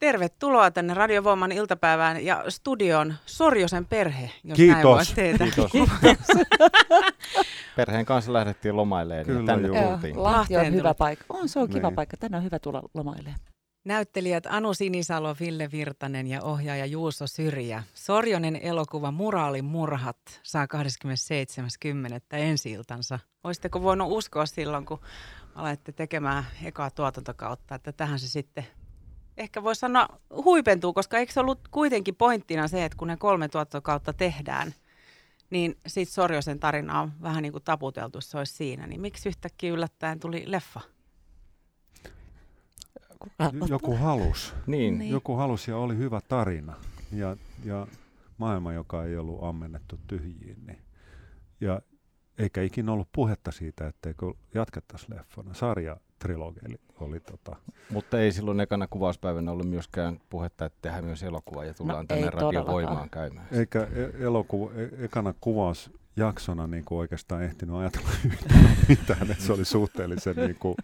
Tervetuloa tänne Radiovoiman iltapäivään ja studion Sorjosen perhe, jos Kiitos. näin voisi teitä. Kiitos. Perheen kanssa lähdettiin lomailemaan ja Kyllä, tänne joo. tultiin. Lahti on hyvä paikka. On, se on kiva Niin. paikka. Tänne on hyvä tulla lomailemaan. Näyttelijät Anu Sinisalo, Ville Virtanen ja ohjaaja Juuso Syrjä. Sorjonen elokuva Muraalin murhat saa 27.10. ensi-iltansa. Olisitteko voinut uskoa silloin, kun alatte tekemään ekaa tuotantokautta, että tähän se sitten ehkä voi sanoa huipentuu, koska eikö se ollut kuitenkin pointtina se, että kun ne kolme tuotantokautta tehdään, niin sitten Sorjosen tarina on vähän niin kuin taputeltu, se olisi siinä. Niin miksi yhtäkkiä yllättäen tuli leffa? Joku halus. Niin, Niin. Joku halus ja oli hyvä tarina. Ja, ja maailma, joka ei ollut ammennettu tyhjiin. Niin. Ja eikä ikinä ollut puhetta siitä, etteikö jatkettaisi leffana. Sarja trilogia oli, oli tota, mutta ei silloin ekana kuvauspäivänä ollut myöskään puhetta, että tehdään myös elokuva ja tullaan No, tänne radiovoimaan käymään. eikä e- elokuva, e- ekana kuvausjaksona niin kuin oikeastaan ehtinyt ajatella yhtään mitään, että se oli suhteellisen niin kuin,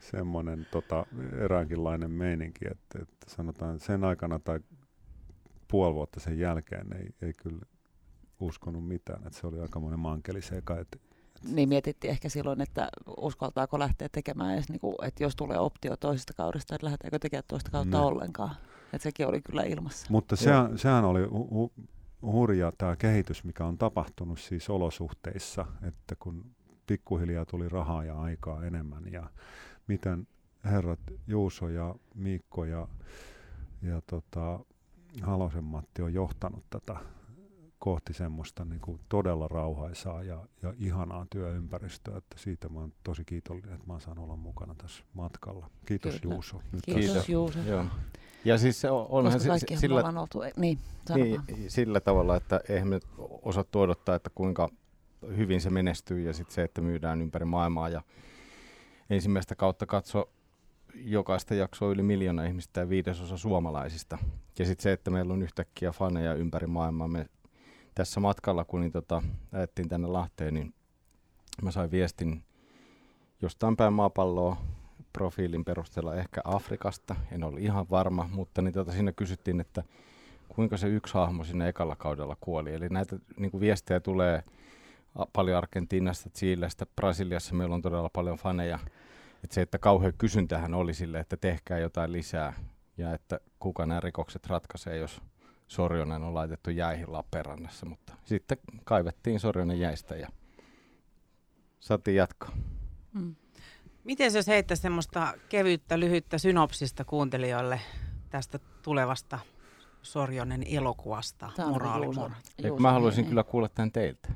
semmoinen tota, eräänkinlainen meininki, että, että sanotaan sen aikana tai puoli vuotta sen jälkeen ei, ei kyllä uskonut mitään, että se oli aikamoinen mankeli sekä, että Niin mietittiin ehkä silloin, että uskaltaako lähteä tekemään edes, niin kuin, että jos tulee optio toisesta kaudesta, että lähdetäänkö tekemään toista kautta Ne. ollenkaan. Että sekin oli kyllä ilmassa. Mutta sehän, sehän oli hu- hu- hurja tämä kehitys, mikä on tapahtunut siis olosuhteissa, että kun pikkuhiljaa tuli rahaa ja aikaa enemmän ja miten herrat Juuso ja Miikko ja, ja tota, Halosen Matti on johtanut tätä kohti semmoista niin kuin todella rauhaisaa ja, ja ihanaa työympäristöä, että siitä mä oon tosi kiitollinen, että mä saan olla mukana tässä matkalla. Kiitos Kyllä. Juuso. Nyt Kiitos, Kiitos. Juuso. Joo. Ja siis se on, onhan Koska se, sillä, ollaan oltu, niin, niin, sillä tavalla, että eihän me osattu odottaa, että kuinka hyvin se menestyy ja sitten se, että myydään ympäri maailmaa. Ja ensimmäistä kautta katso jokaista jaksoa yli miljoona ihmistä ja viidesosa suomalaisista. Ja sitten se, että meillä on yhtäkkiä faneja ympäri maailmaa. Me tässä matkalla, kun niin tota, lähdettiin tänne Lahteen, niin mä sain viestin jostain päin maapalloa profiilin perusteella ehkä Afrikasta, en ollut ihan varma, mutta niin tota, siinä kysyttiin, että kuinka se yksi hahmo sinne ekalla kaudella kuoli. Eli näitä niin kuin viestejä tulee paljon Argentiinasta, Chilestä, Brasiliassa meillä on todella paljon faneja. Et se, että kauhean kysyntähän oli sille, että tehkää jotain lisää ja että kuka nämä rikokset ratkaisee, jos Sorjonen on laitettu jäihin Lappeenrannassa. Mutta sitten kaivettiin Sorjonen jäistä ja saatiin jatkaa. Mm. Miten se jos heittäisi semmoista kevyttä, lyhyttä synopsista kuuntelijoille tästä tulevasta Sorjonen elokuvasta, Tää on Moraalimurha? Juuso. Eikö Juuso, mä haluaisin niin, kyllä kuulla tämän teiltä.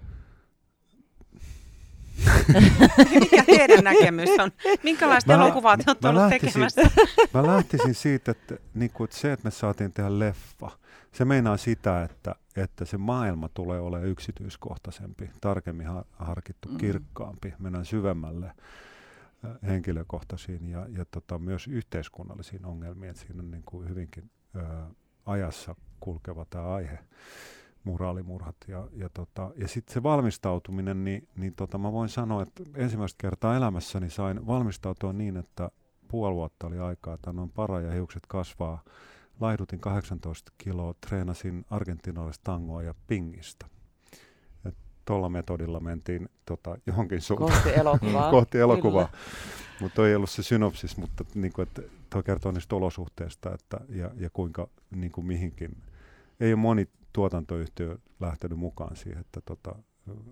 Mikä teidän näkemys on? Minkälaista Mä- elokuvaa te olette ollut lähtisin- tekemässä? Mä lähtisin siitä, että, niin kuin, että se, että me saatiin tehdä leffa, se meinaa sitä, että, että se maailma tulee olemaan yksityiskohtaisempi, tarkemmin ha- harkittu, Mm. kirkkaampi, mennään syvemmälle äh, henkilökohtaisiin ja, ja tota, myös yhteiskunnallisiin ongelmiin, että siinä on niin kuin hyvinkin ö, ajassa kulkeva tämä aihe moraalimurhat. Ja, ja, tota, ja sitten se valmistautuminen, niin, niin tota, mä voin sanoa, että ensimmäistä kertaa elämässäni sain valmistautua niin, että puoli vuotta oli aikaa, että noin para ja hiukset kasvaa. Laihdutin 18 kiloa, treenasin argentinalaista tangoa ja pingistä. Ja Tuolla metodilla mentiin tota, johonkin suuntaan Kohti elokuvaa. kohti elokuvaa. Mutta ei ollut se synopsis, mutta niinku, että toi kertoo niistä olosuhteista että, ja, ja kuinka niinku, mihinkin. Ei ole moni tuotantoyhtiö lähtenyt mukaan siihen, että tota,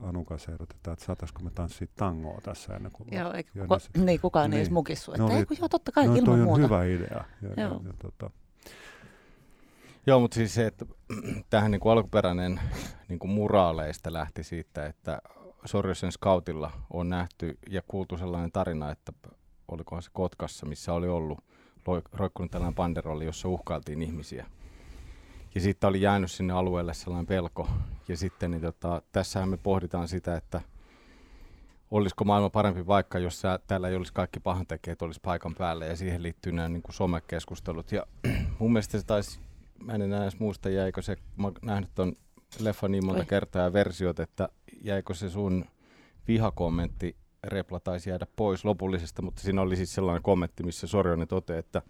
Anun kanssa ehdotetaan, että saataisiko me tanssia tangoa tässä ennen kuin Joo, eikä Ja kuka, niin, kukaan ei edes niin. mukissu. Että oli- ei, kun joo, totta kai, no, toi ilman on muuta. hyvä idea. Ja, ja, Joo. ja, tota, Joo, mutta siis se, että tähän niin kuin alkuperäinen niin kuin muraaleista lähti siitä, että Sorjosen skautilla on nähty ja kuultu sellainen tarina, että olikohan se Kotkassa, missä oli ollut roikkunut tällainen banderolli, jossa uhkailtiin ihmisiä. Ja sitten oli jäänyt sinne alueelle sellainen pelko. Ja sitten niin tota, tässähän me pohditaan sitä, että olisiko maailma parempi paikka, jos täällä ei olisi kaikki pahantekijät olisi paikan päällä ja siihen liittyy nämä niin kuin somekeskustelut. Ja mun mielestä se taisi, mä en enää edes muista, jäikö se, mä oon nähnyt ton leffan niin monta Oi. kertaa ja versiot, että jäikö se sun vihakommentti repla taisi jäädä pois lopullisesta, mutta siinä oli siis sellainen kommentti, missä Sorjonen toteaa, että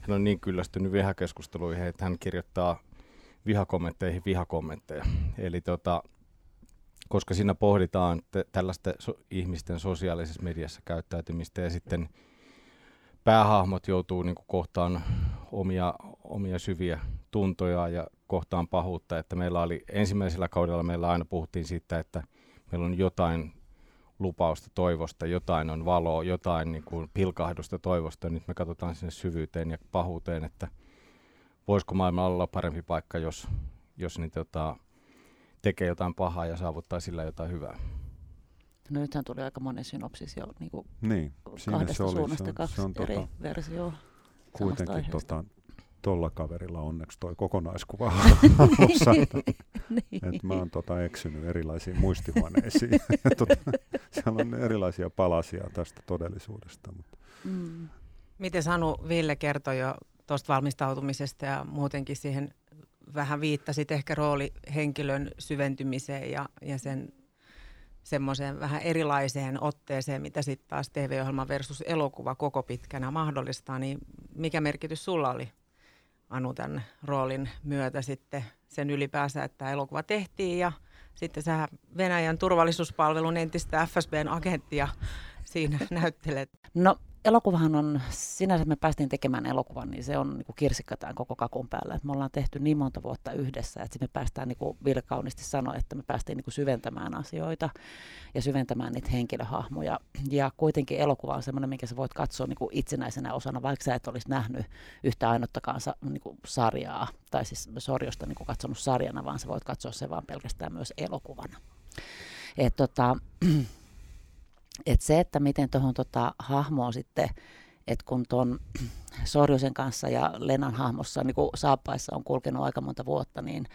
hän on niin kyllästynyt vihakeskusteluihin, että hän kirjoittaa vihakommentteihin vihakommentteja. Eli tota, koska siinä pohditaan te, tällaista so, ihmisten sosiaalisessa mediassa käyttäytymistä ja sitten päähahmot joutuu niin kohtaan omia, omia syviä tuntoja ja kohtaan pahuutta, että meillä oli ensimmäisellä kaudella meillä aina puhuttiin siitä, että meillä on jotain lupausta toivosta, jotain on valoa, jotain niin kuin pilkahdusta toivosta. Nyt me katsotaan sinne syvyyteen ja pahuuteen, että voisiko maailma olla parempi paikka, jos, jos niin tota, tekee jotain pahaa ja saavuttaa sillä jotain hyvää. No nythän tuli aika monen synopsis jo niin kuin niin, kahdesta se oli, suunnasta se on, kaksi se on eri tota, versioa. Kuitenkin tota, tuolla kaverilla onneksi toi kokonaiskuva niin. että mä oon tota eksynyt erilaisiin muistihuoneisiin. tota, siellä on erilaisia palasia tästä todellisuudesta. Mutta. Mm. Miten Sanu Ville kertoi jo tuosta valmistautumisesta ja muutenkin siihen vähän viittasit ehkä roolihenkilön syventymiseen ja, ja sen semmoiseen vähän erilaiseen otteeseen, mitä sitten taas TV-ohjelma versus elokuva koko pitkänä mahdollistaa, niin mikä merkitys sulla oli Anu tämän roolin myötä sitten sen ylipäänsä, että elokuva tehtiin ja sitten sä Venäjän turvallisuuspalvelun entistä FSBn agenttia siinä näyttelet. No elokuvahan on, sinänsä me päästiin tekemään elokuvan, niin se on niin kirsikka tämän koko kakun päällä. Et me ollaan tehty niin monta vuotta yhdessä, että me päästään, niin kuin Ville että me päästiin niin kuin syventämään asioita ja syventämään niitä henkilöhahmoja. Ja kuitenkin elokuva on semmoinen, minkä sä voit katsoa niin kuin itsenäisenä osana, vaikka sä et olisi nähnyt yhtä ainuttakaan niin kuin sarjaa, tai siis Sorjosta niin kuin katsonut sarjana, vaan sä voit katsoa se vaan pelkästään myös elokuvana. Et tota, et se, että miten tuohon tota, hahmoon sitten, että kun tuon Sorjosen kanssa ja Lenan hahmossa niin saappaissa on kulkenut aika monta vuotta, niin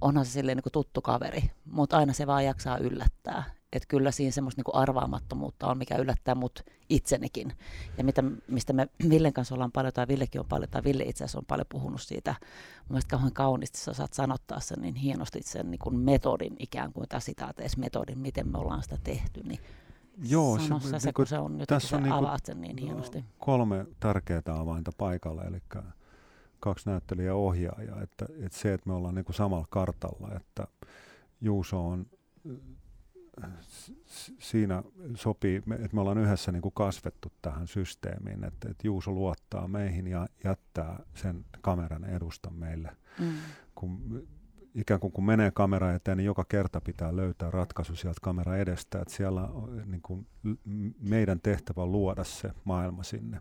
onhan se silleen niin tuttu kaveri, mutta aina se vaan jaksaa yllättää. Että kyllä siinä semmoista niin arvaamattomuutta on, mikä yllättää mut itsenikin. Ja mitä, mistä me Villen kanssa ollaan paljon, tai Villekin on paljon, tai Ville itse asiassa on paljon puhunut siitä. Mun mielestä kauhean kauniisti sä saat sanottaa sen niin hienosti sen niin metodin ikään kuin, tai sitaateessa metodin, miten me ollaan sitä tehty. Niin Joo, se, se, se, kun se on nyt, tässä on niin avaat sen niin hienosti. kolme tärkeää avainta paikalla, eli kaksi näyttelijä ohjaajaa, että, että se, että me ollaan niin kuin samalla kartalla, että Juuso on siinä sopii, että me ollaan yhdessä niin kuin kasvettu tähän systeemiin, että, että Juuso luottaa meihin ja jättää sen kameran edusta meille. Mm. Kun ikään kuin kun menee kamera eteen, niin joka kerta pitää löytää ratkaisu sieltä kamera edestä. Että siellä niin kuin, meidän tehtävä on luoda se maailma sinne,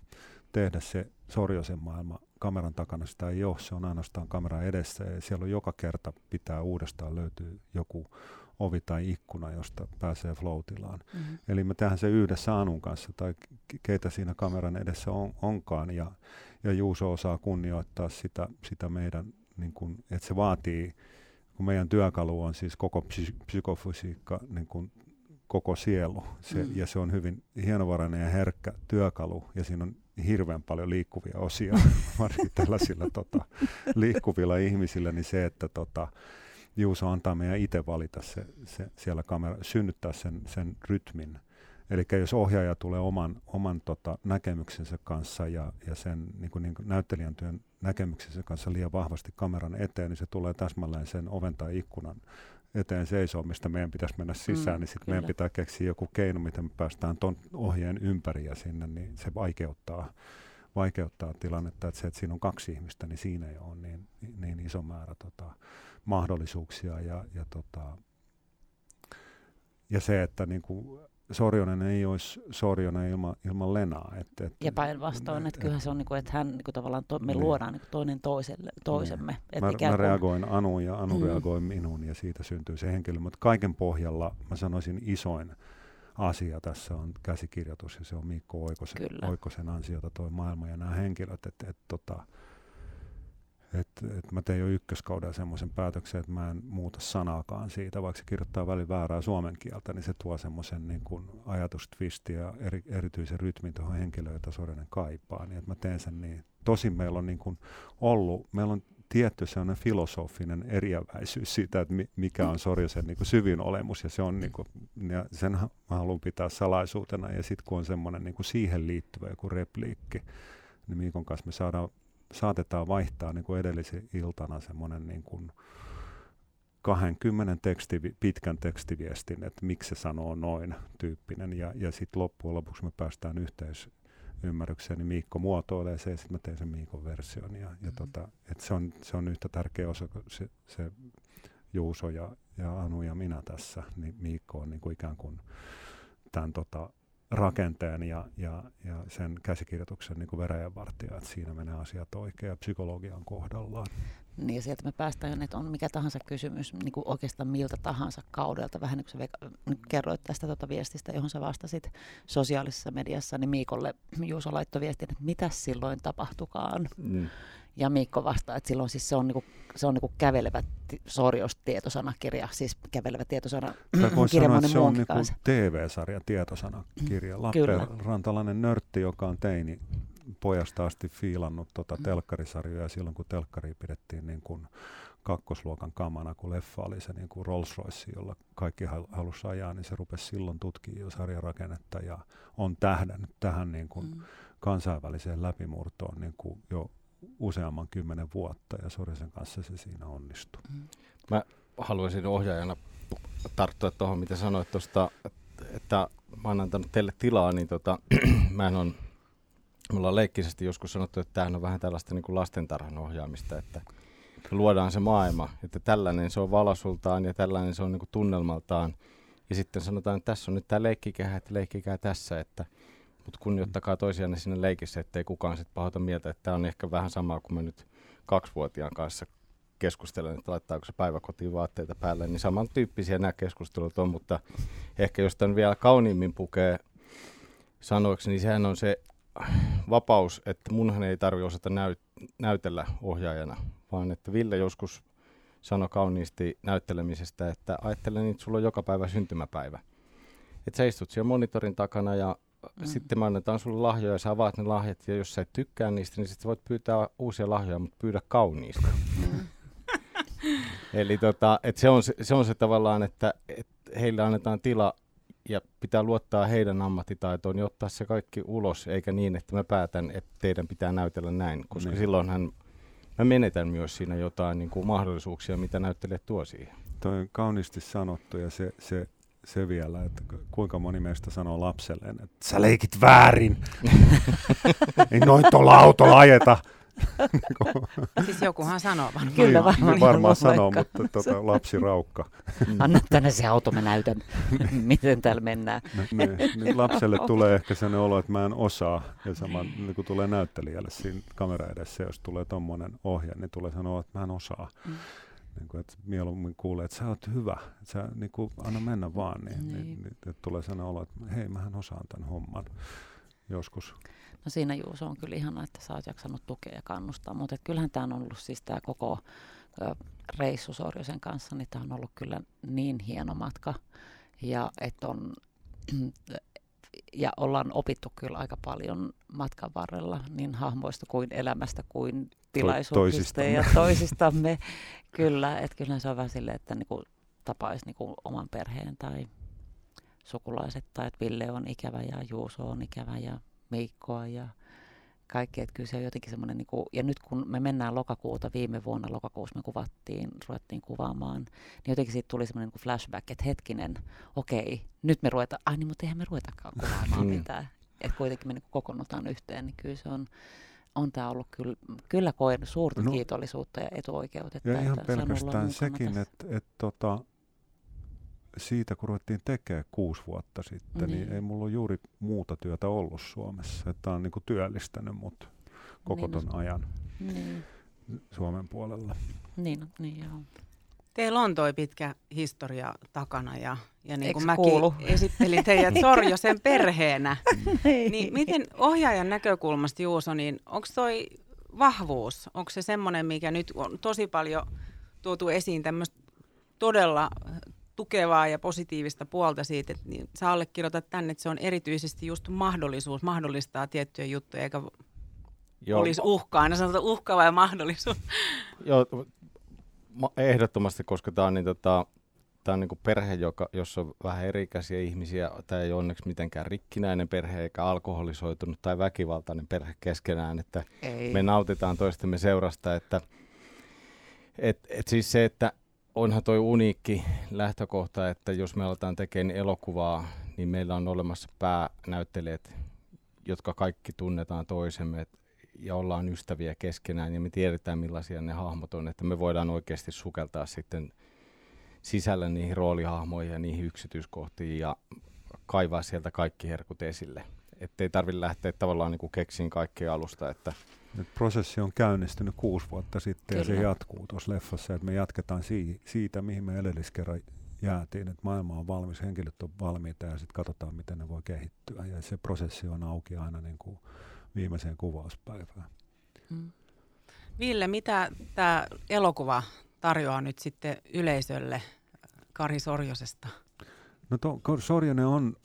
tehdä se sorjoisen maailma. Kameran takana sitä ei ole, se on ainoastaan kamera edessä ja siellä on joka kerta pitää uudestaan löytyä joku ovi tai ikkuna, josta pääsee floatilaan. Mm-hmm. Eli me tehdään se yhdessä Anun kanssa tai keitä siinä kameran edessä on, onkaan ja, ja Juuso osaa kunnioittaa sitä, sitä meidän, niin kun, että se vaatii kun meidän työkalu on siis koko psy- psykofysiikka, niin kuin koko sielu, se, mm. ja se on hyvin hienovarainen ja herkkä työkalu, ja siinä on hirveän paljon liikkuvia osia, varsinkin tällaisilla tota, liikkuvilla ihmisillä, niin se, että tota, Juuso antaa meidän itse valita se, se siellä kamera, synnyttää sen, sen rytmin, Eli jos ohjaaja tulee oman, oman tota, näkemyksensä kanssa ja, ja sen niin kuin, niin kuin näyttelijän työn näkemyksensä kanssa liian vahvasti kameran eteen, niin se tulee täsmälleen sen oven tai ikkunan eteen seisoo, mistä meidän pitäisi mennä sisään, mm, niin sitten meidän pitää keksiä joku keino, miten me päästään tuon ohjeen ympäri ja sinne, niin se vaikeuttaa, vaikeuttaa tilannetta, että se, että siinä on kaksi ihmistä, niin siinä ei ole niin, niin iso määrä tota, mahdollisuuksia. Ja, ja, tota, ja se, että niin kuin Sorjonen ei olisi Sorjonen ilman, ilman Lenaa. Et, et, ja päinvastoin, että kyllähän se on, niin kuin, että hän niin kuin tavallaan to, me niin. luodaan niin kuin toinen toiselle, toisemme. Niin. Et mä, mä reagoin Anuun ja Anu mm. reagoi minuun ja siitä syntyy se henkilö. Mutta kaiken pohjalla mä sanoisin isoin asia tässä on käsikirjoitus ja se on Mikko Oikosen, Oikosen ansiota toi maailma ja nämä henkilöt. Että et, tota, et, et mä tein jo ykköskaudella semmoisen päätöksen, että mä en muuta sanaakaan siitä, vaikka se kirjoittaa välin väärää suomen kieltä, niin se tuo semmoisen niin kuin ja eri, erityisen rytmin tuohon henkilöön, jota Sorinen kaipaa. Niin että mä teen sen niin. Tosin meillä on niin kuin ollut, meillä on tietty sellainen filosofinen eriäväisyys siitä, että mikä on Sorjosen niin kuin syvin olemus, ja, se on, niin kuin, ja sen mä haluan pitää salaisuutena, ja sitten kun on semmoinen niin kuin siihen liittyvä joku repliikki, niin Miikon kanssa me saadaan saatetaan vaihtaa niin kuin edellisen iltana semmoinen niin kuin 20 teksti, pitkän tekstiviestin, että miksi se sanoo noin tyyppinen. Ja, ja sitten loppujen lopuksi me päästään yhteisymmärrykseen, niin Miikko muotoilee se ja sitten mä teen sen Miikon version. Ja, ja mm-hmm. tota, et se, on, se on yhtä tärkeä osa kuin se, se Juuso ja, ja Anu ja minä tässä, niin Miikko on niin kuin ikään kuin tämän tota, rakenteen ja, ja, ja sen käsikirjoituksen niin veräjänvartija, että siinä menee asiat oikein ja psykologian kohdallaan. Niin ja sieltä me päästään, että on mikä tahansa kysymys niin kuin oikeastaan miltä tahansa kaudelta. Vähän niin kuin sä kerroit tästä tuota viestistä, johon sä vastasit sosiaalisessa mediassa, niin Miikolle Juuso laittoi viestin, että mitä silloin tapahtukaan. Mm. Ja Mikko vastaa, että silloin siis se on, niinku, se on niinku kävelevä sorjostietosanakirja, siis kävelevä tietosana kirja se on niinku TV-sarja tietosanakirja. Mm. Lappeenrantalainen nörtti, joka on teini pojasta asti fiilannut tota telkkarisarjoja silloin, kun telkkari pidettiin niin kuin kakkosluokan kamana, kun leffa oli se niin kuin Rolls Royce, jolla kaikki halusi ajaa, niin se rupesi silloin tutkimaan jo sarjarakennetta ja on tähdännyt tähän niin kuin mm. kansainväliseen läpimurtoon niin kuin jo useamman kymmenen vuotta ja Sorisen kanssa se siinä onnistui. Mm. Mä haluaisin ohjaajana tarttua tuohon, mitä sanoit tuosta, että mä oon antanut teille tilaa, niin tota, mä en on, me ollaan leikkisesti joskus sanottu, että tämähän on vähän tällaista niin kuin lastentarhan ohjaamista, että luodaan se maailma, että tällainen se on valasultaan ja tällainen se on niin kuin tunnelmaltaan. Ja sitten sanotaan, että tässä on nyt tämä leikkikehä, että leikkikää tässä, että – mutta kunnioittakaa toisianne sinne leikissä, ettei kukaan sitten pahota mieltä, että tämä on ehkä vähän samaa kuin mä nyt kaksivuotiaan kanssa keskustelen, että laittaako se päiväkotiin vaatteita päälle, niin samantyyppisiä nämä keskustelut on, mutta ehkä jos tämän vielä kauniimmin pukee sanoiksi, niin sehän on se vapaus, että munhan ei tarvitse osata näyt- näytellä ohjaajana, vaan että Ville joskus sanoi kauniisti näyttelemisestä, että ajattelen, että sulla on joka päivä syntymäpäivä. Että sä istut siellä monitorin takana ja mm. sitten me annetaan sulle lahjoja ja sä avaat ne lahjat ja jos sä et tykkää niistä, niin sitten voit pyytää uusia lahjoja, mutta pyydä kauniista. Mm. Eli tota, et se, on se, se on se tavallaan, että et heille annetaan tila ja pitää luottaa heidän ammattitaitoon ja ottaa se kaikki ulos, eikä niin, että mä päätän, että teidän pitää näytellä näin, koska niin. silloinhan mä menetän myös siinä jotain niin kuin mahdollisuuksia, mitä näyttelijät tuo siihen. Toi on kauniisti sanottu ja se, se se vielä, että kuinka moni meistä sanoo lapselleen, että sä leikit väärin. Ei noin tuolla autolla ajeta. Siis jokuhan sanoo varmaan. Kyllä varmaan. varmaan sanoo, mutta tota, lapsi raukka. Anna tänne se auto, mä näytän, miten täällä mennään. Ne, ne, niin lapselle tulee ehkä sellainen olo, että mä en osaa. Ja sama niin kun tulee näyttelijälle siinä kamera edessä, jos tulee tuommoinen ohje, niin tulee sanoa, että mä en osaa. Mm niin kuin, että mieluummin kuulee, että sä oot hyvä, että sä niin kuin, anna mennä vaan, niin, niin. niin, niin että tulee sellainen olo, että hei, mähän osaan tämän homman joskus. No siinä Juuso on kyllä ihana, että sä oot jaksanut tukea ja kannustaa, mutta kyllähän tämä on ollut siis tämä koko ö, reissu Sorjosen kanssa, niin tämä on ollut kyllä niin hieno matka ja että on ja ollaan opittu kyllä aika paljon matkan varrella niin hahmoista kuin elämästä kuin tilaisuuksista to- ja toisistamme. kyllä, että kyllä se on vähän silleen, että niinku tapaisi niinku oman perheen tai sukulaiset tai että Ville on ikävä ja Juuso on ikävä ja Miikkoa ja kaikki, että kyllä se on jotenkin semmoinen, niin kuin, ja nyt kun me mennään lokakuuta, viime vuonna lokakuussa me kuvattiin, ruvettiin kuvaamaan, niin jotenkin siitä tuli semmoinen niin flashback, että hetkinen, okei, nyt me ruvetaan, ai niin, mutta eihän me ruvetakaan kuvaamaan mm. mitään, että kuitenkin me niin kokoonnutaan yhteen, niin kyllä se on, on tämä ollut kyllä, kyllä koen suurta no, kiitollisuutta ja etuoikeutetta. Ja ihan pelkästään sekin, että et, tota, siitä, kun ruvettiin tekemään kuusi vuotta sitten, niin. niin ei mulla ole juuri muuta työtä ollut Suomessa. Tämä on niin kuin työllistänyt mut koko niin, ton ajan niin. Suomen puolella. Niin, niin joo. Teillä on toi pitkä historia takana ja, ja niin kuin mäkin kuulu? esittelin teidät Sorjosen perheenä. niin miten ohjaajan näkökulmasta Juuso, niin onko toi vahvuus, onko se semmoinen, mikä nyt on tosi paljon tuotu esiin tämmöistä todella tukevaa ja positiivista puolta siitä, että niin sä allekirjoitat tänne, että se on erityisesti just mahdollisuus, mahdollistaa tiettyjä juttuja, eikä Joo. olisi uhkaa. Aina sanotaan uhkaava ja mahdollisuus. Joo, ehdottomasti, koska tämä on niin tota, tämä on niin perhe, joka, jossa on vähän erikäisiä ihmisiä. Tämä ei ole onneksi mitenkään rikkinäinen perhe eikä alkoholisoitunut tai väkivaltainen perhe keskenään, että ei. me nautitaan toistemme seurasta. Että, et, et siis se, että onhan toi uniikki lähtökohta, että jos me aletaan tekemään elokuvaa, niin meillä on olemassa päänäyttelijät, jotka kaikki tunnetaan toisemme ja ollaan ystäviä keskenään ja me tiedetään millaisia ne hahmot on, että me voidaan oikeasti sukeltaa sitten sisällä niihin roolihahmoihin ja niihin yksityiskohtiin ja kaivaa sieltä kaikki herkut esille. Että ei tarvitse lähteä tavallaan niin kuin keksiin kaikkea alusta. Että Nyt prosessi on käynnistynyt kuusi vuotta sitten Kyllä. ja se jatkuu tuossa leffassa, että me jatketaan si- siitä, mihin me edelliskerran jäätiin, että maailma on valmis, henkilöt on valmiita ja sitten katsotaan, miten ne voi kehittyä. Ja se prosessi on auki aina niin kuin viimeiseen kuvauspäivään. Hmm. Ville, mitä tämä elokuva tarjoaa nyt sitten yleisölle Kari Sorjosesta? No to, Sorjonen on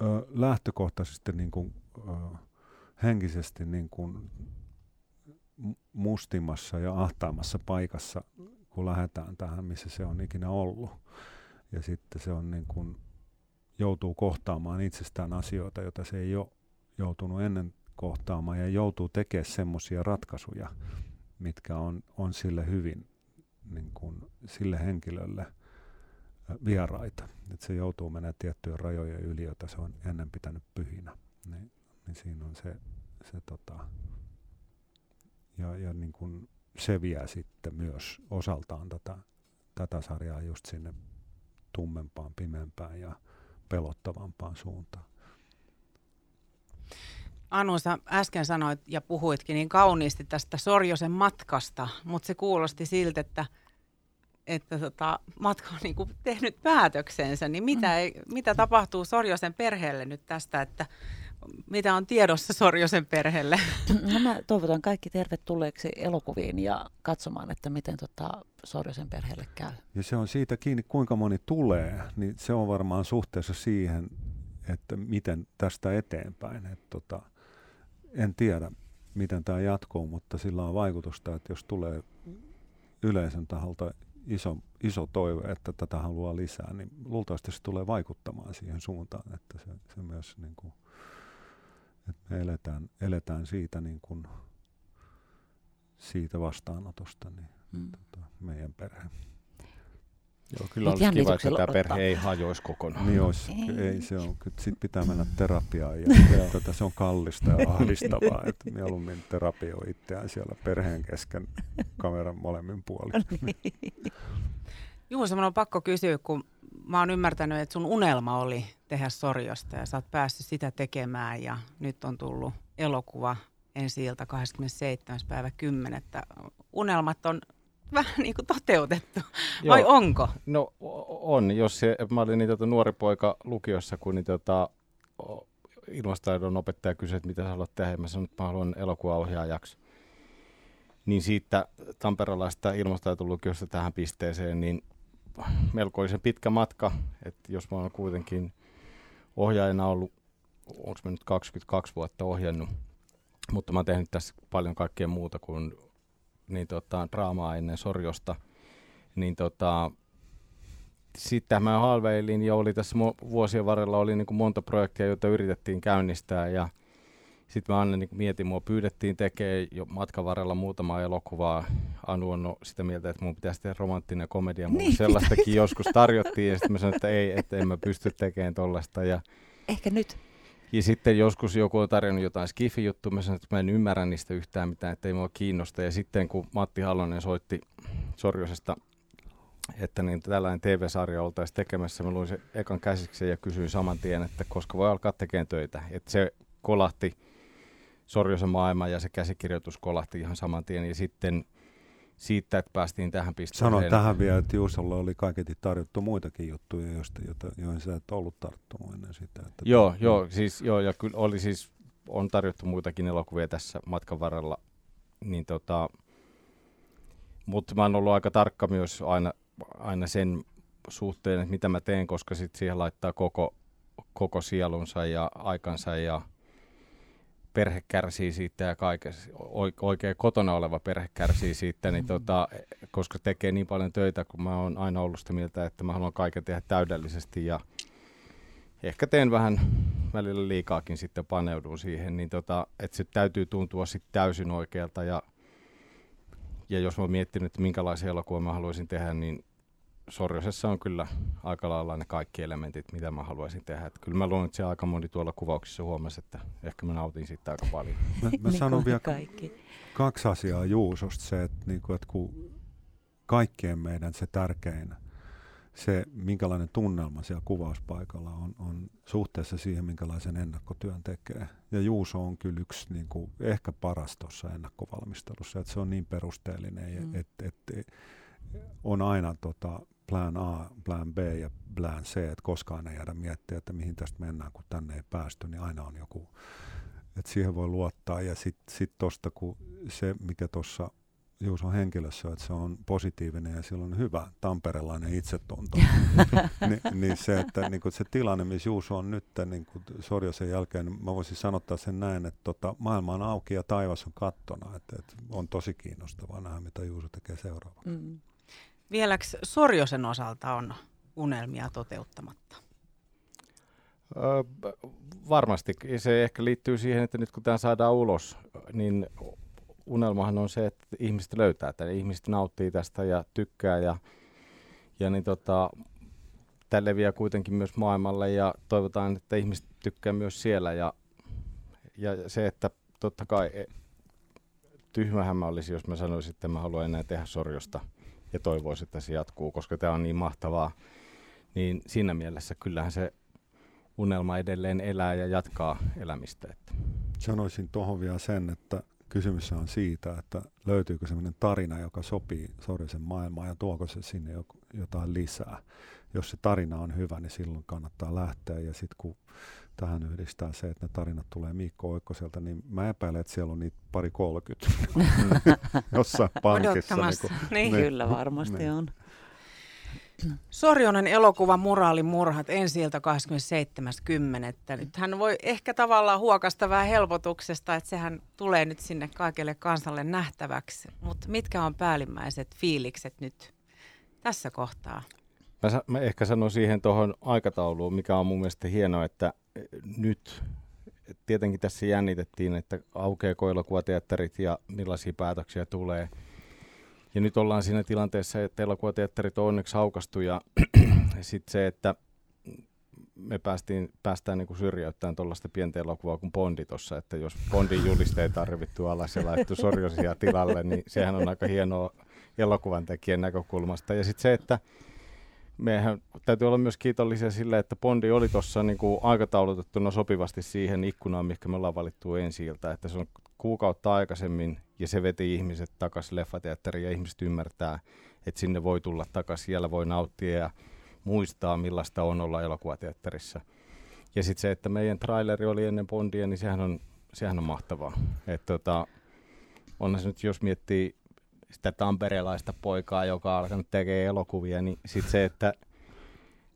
ö, lähtökohtaisesti niin kuin, ö, henkisesti niin kuin mustimmassa ja ahtaamassa paikassa, kun lähdetään tähän, missä se on ikinä ollut. Ja sitten se on niin kuin, joutuu kohtaamaan itsestään asioita, joita se ei ole joutunut ennen kohtaamaan ja joutuu tekemään semmoisia ratkaisuja, mitkä on, on sille hyvin niin kuin sille henkilölle vieraita. Että se joutuu menemään tiettyjen rajojen yli, joita se on ennen pitänyt pyhinä. Niin, niin siinä on se, se tota, ja, ja niin kuin se vie sitten myös osaltaan tätä, tätä sarjaa just sinne tummempaan, pimeämpään ja pelottavampaan suuntaan. Anu, sä äsken sanoit ja puhuitkin niin kauniisti tästä Sorjosen matkasta, mutta se kuulosti siltä, että, että tota, matka on niin tehnyt päätöksensä. Niin mitä, mm. ei, mitä tapahtuu Sorjosen perheelle nyt tästä, että mitä on tiedossa Sorjosen perheelle? No mä toivotan kaikki tervetulleeksi elokuviin ja katsomaan, että miten tota Sorjosen perheelle käy. Ja se on siitä kiinni, kuinka moni tulee, niin se on varmaan suhteessa siihen, että miten tästä eteenpäin. Että tota, en tiedä, miten tämä jatkuu, mutta sillä on vaikutusta, että jos tulee yleisön taholta iso, iso toive, että tätä haluaa lisää, niin luultavasti se tulee vaikuttamaan siihen suuntaan, että se, se myös niin kuin, että me eletään, eletään siitä, niin kuin, siitä vastaanotosta niin, hmm. tota, meidän perhe. Joo, kyllä olisi kiva, että tämä perhe ei hajoisi kokonaan. Niin olisi, ei. ei se on. Sitten pitää mennä terapiaan ja tätä, se on kallista ja ahdistavaa. että mieluummin terapioi itseään siellä perheen kesken kameran molemmin puolin. Juho, on pakko kysyä, kun mä oon ymmärtänyt, että sun unelma oli tehdä Sorjosta ja sä oot päässyt sitä tekemään ja nyt on tullut elokuva ensi ilta 27. päivä 10. Unelmat on vähän niin kuin toteutettu, Joo. vai onko? No on, jos se, mä olin niin, tota, nuori poika lukiossa, kun niin, tota, ilmastotaidon opettaja kysyi, että mitä sä haluat tehdä, mä sanoin, että mä haluan elokuvaohjaajaksi. Niin siitä tamperelaista ilmastotaitolukiosta tähän pisteeseen, niin melkoisen pitkä matka, että jos mä oon kuitenkin ohjaajana ollut, onko mä nyt 22 vuotta ohjannut, mutta mä oon tehnyt tässä paljon kaikkea muuta kuin niin tota, draamaa ennen Sorjosta, niin tota, sitten mä halveilin ja oli tässä vuosien varrella oli niin kuin monta projektia, joita yritettiin käynnistää ja sitten mä Anne niin mietin, mua pyydettiin tekemään jo matkan varrella muutama elokuvaa. Anu on no sitä mieltä, että mun pitäisi tehdä romanttinen komedia. Mun niin, sellaistakin pitäisi. joskus tarjottiin ja sitten mä sanoin, että ei, että en mä pysty tekemään tollasta. Ja Ehkä nyt. Ja sitten joskus joku on tarjonnut jotain skifi-juttua, mä sanoin, että mä en ymmärrä niistä yhtään mitään, että ei mua kiinnosta. Ja sitten kun Matti Hallonen soitti Sorjosesta, että niin tällainen TV-sarja oltaisiin tekemässä, mä luin sen ekan käsiksi ja kysyin saman tien, että koska voi alkaa tekemään töitä. Että se kolahti Sorjosen maailma ja se käsikirjoitus kolahti ihan saman tien. Ja sitten siitä, että päästiin tähän pisteeseen. Sanoin tähän vielä, että Juusolla oli kaiketi tarjottu muitakin juttuja, joista, joita, joihin sä et ollut tarttunut ennen sitä. Että joo, t- joo, siis, joo, ja kyllä oli siis, on tarjottu muitakin elokuvia tässä matkan varrella, niin tota, mutta mä oon ollut aika tarkka myös aina, aina sen suhteen, että mitä mä teen, koska sitten siihen laittaa koko, koko sielunsa ja aikansa ja perhe kärsii siitä ja kaikessa, oikein kotona oleva perhe kärsii siitä, niin tota, koska tekee niin paljon töitä, kun mä oon aina ollut sitä mieltä, että mä haluan kaiken tehdä täydellisesti ja ehkä teen vähän välillä liikaakin sitten paneudun siihen, niin tota, että se täytyy tuntua sitten täysin oikealta ja, ja jos mä oon miettinyt, että minkälaisia elokuvia mä haluaisin tehdä, niin Sorjosessa on kyllä aika lailla ne kaikki elementit, mitä mä haluaisin tehdä. Että kyllä mä luulen, että se aika moni tuolla kuvauksissa huomasi, että ehkä mä nautin siitä aika paljon. Mä, mä niin sanon vielä kaikki. kaksi asiaa Juusosta. Se, että, niin kuin, että kun kaikkien meidän se tärkein, se minkälainen tunnelma siellä kuvauspaikalla on, on suhteessa siihen, minkälaisen ennakkotyön tekee. Ja Juuso on kyllä yksi niin kuin, ehkä paras tuossa ennakkovalmistelussa, että se on niin perusteellinen, mm. että et, et, on aina tota, plan A, plan B ja plan C, että koskaan ei jäädä miettiä, että mihin tästä mennään, kun tänne ei päästy, niin aina on joku, että siihen voi luottaa. Ja sitten sit tuosta, kun se, mikä tuossa Juuson henkilössä, että se on positiivinen ja sillä on hyvä tamperelainen itsetunto, Ni, niin se, että niin se tilanne, missä Juuso on nyt niin Sorjosen jälkeen, niin mä voisin sanottaa sen näin, että tota, maailma on auki ja taivas on kattona, että, että on tosi kiinnostavaa nähdä, mitä Juuso tekee seuraavaksi. Mm. Vieläks Sorjosen osalta on unelmia toteuttamatta? Öö, varmasti. Se ehkä liittyy siihen, että nyt kun tämä saadaan ulos, niin unelmahan on se, että ihmiset löytää tämän. Ihmiset nauttii tästä ja tykkää ja, ja niin tota, tämä leviää kuitenkin myös maailmalle ja toivotaan, että ihmiset tykkää myös siellä ja, ja se, että totta kai e, tyhmähän mä olisi, jos mä sanoisin, että mä haluan enää tehdä sorjosta – ja toivoisin, että se jatkuu, koska tämä on niin mahtavaa. Niin siinä mielessä kyllähän se unelma edelleen elää ja jatkaa elämistä. Että. Sanoisin tuohon vielä sen, että kysymys on siitä, että löytyykö sellainen tarina, joka sopii Sorjosen maailmaan ja tuoko se sinne jotain lisää. Jos se tarina on hyvä, niin silloin kannattaa lähteä ja sitten kun tähän yhdistää se, että ne tarinat tulee Miikko Oikkoselta, niin mä epäilen, että siellä on niitä pari kolkyt jossain pankissa. Niin, kuin, niin. niin. Kyllä varmasti niin. on. Sorjonen elokuva Murhat ensi ilta 27.10. Nyt hän voi ehkä tavallaan huokasta vähän helpotuksesta, että sehän tulee nyt sinne kaikille kansalle nähtäväksi. Mutta mitkä on päällimmäiset fiilikset nyt tässä kohtaa? Mä, mä ehkä sanon siihen tuohon aikatauluun, mikä on mun mielestä hienoa, että nyt tietenkin tässä jännitettiin, että aukeako elokuvateatterit ja millaisia päätöksiä tulee. Ja nyt ollaan siinä tilanteessa, että elokuvateatterit on onneksi aukastu ja sitten se, että me päästiin, päästään niin syrjäyttämään tuollaista pientä elokuvaa kuin Bondi tuossa, että jos Bondin julisteet tarvittu alas ja laittu sorjosia tilalle, niin sehän on aika hienoa elokuvan tekijän näkökulmasta. Ja sitten se, että meidän täytyy olla myös kiitollisia sille, että Bondi oli tuossa niin aikataulutettuna sopivasti siihen ikkunaan, mikä me ollaan valittu ensi että se on kuukautta aikaisemmin ja se veti ihmiset takaisin leffateatteriin ja ihmiset ymmärtää, että sinne voi tulla takaisin, siellä voi nauttia ja muistaa, millaista on olla elokuvateatterissa. Ja sitten se, että meidän traileri oli ennen Bondia, niin sehän on, sehän on mahtavaa. Että tota, onhan se nyt, jos miettii sitä tamperelaista poikaa, joka on alkanut tekemään elokuvia, niin sitten se, että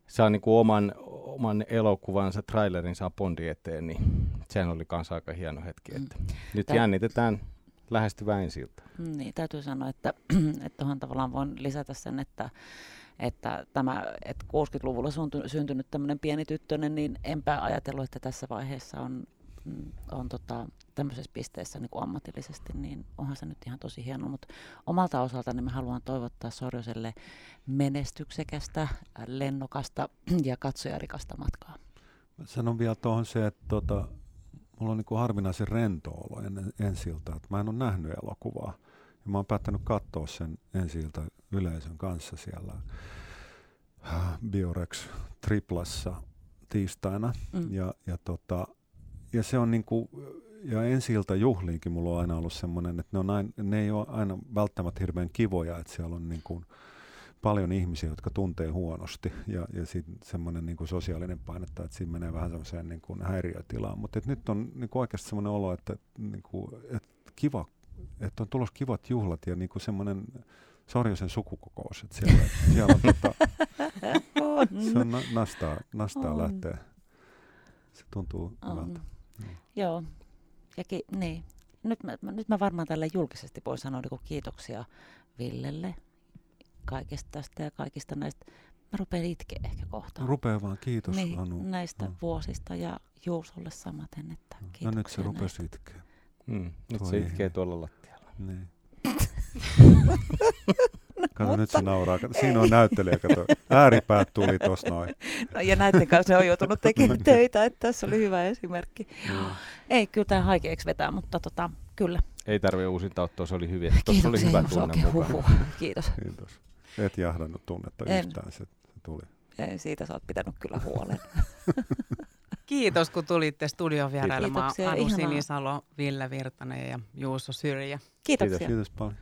saa niinku oman, oman elokuvansa, trailerin saa Bondi eteen, niin sehän oli kanssa aika hieno hetki. Että mm. Nyt Tää... jännitetään lähestyvää ensi Niin, täytyy sanoa, että tuohon tavallaan voin lisätä sen, että että tämä, että 60-luvulla syntynyt tämmöinen pieni tyttönen, niin enpä ajatellut, että tässä vaiheessa on on tota, tämmöisessä pisteessä niin kuin ammatillisesti, niin onhan se nyt ihan tosi hieno. Mutta omalta osalta niin mä haluan toivottaa Sorjoselle menestyksekästä, lennokasta ja katsojarikasta matkaa. Mä sanon vielä tuohon se, että tota, mulla on niin kuin harvinaisen rento olo ennen ensiltä, että mä en ole nähnyt elokuvaa. Ja mä oon päättänyt katsoa sen ensiltä yleisön kanssa siellä äh, Biorex Triplassa tiistaina. Mm. Ja, ja tota, ja se on niin kuin, ja ensi juhliinkin mulla on aina ollut semmoinen, että ne, on aina, ne ei ole aina välttämättä hirveän kivoja, että siellä on niin kuin paljon ihmisiä, jotka tuntee huonosti ja, ja sitten semmoinen niin kuin sosiaalinen painetta, että siinä menee vähän semmoiseen niin kuin häiriötilaan. Mutta nyt on niin kuin oikeasti semmoinen olo, että, niin kuin, että kiva, että on tulossa kivat juhlat ja niin kuin semmoinen Sorjosen sukukokous, että siellä, siellä on, tota, on. se on nastaa, nastaa lähtee. Se tuntuu on. hyvältä. Joo. Ja ki- niin. Nyt mä, mä- nyt mä varmaan tälle julkisesti voin sanoa niin kiitoksia Villelle kaikesta tästä ja kaikista näistä. Mä rupean itkeä ehkä kohta. Rupee vaan, kiitos niin, Anu. näistä No. vuosista ja Juusolle samaten, että No kiitoksia nyt se rupesi itkeä. Mm. Nyt se itkee tuolla lattialla. Niin. Kato, nyt se nauraa. Kato, siinä on näyttelijä, kato. Ääripäät tuli tossa noin. No, ja näiden kanssa on joutunut tekemään töitä, että tässä oli hyvä esimerkki. Niin. Ei, kyllä tämä haikeaksi vetää, mutta tota, kyllä. Ei tarvi uusinta ottaa, se oli hyvin. Tuossa oli hyvä tunne. Kiitos. Kiitos. Et jahdannut tunnetta En. yhtään, se, se tuli. Ei, Siitä sä oot pitänyt kyllä huolen. Kiitos, kun tulitte studion vierailemaan. Anu ihanaa. Sinisalo, Ville Virtanen ja Juuso Syrjä. Kiitoksia. Kiitos paljon.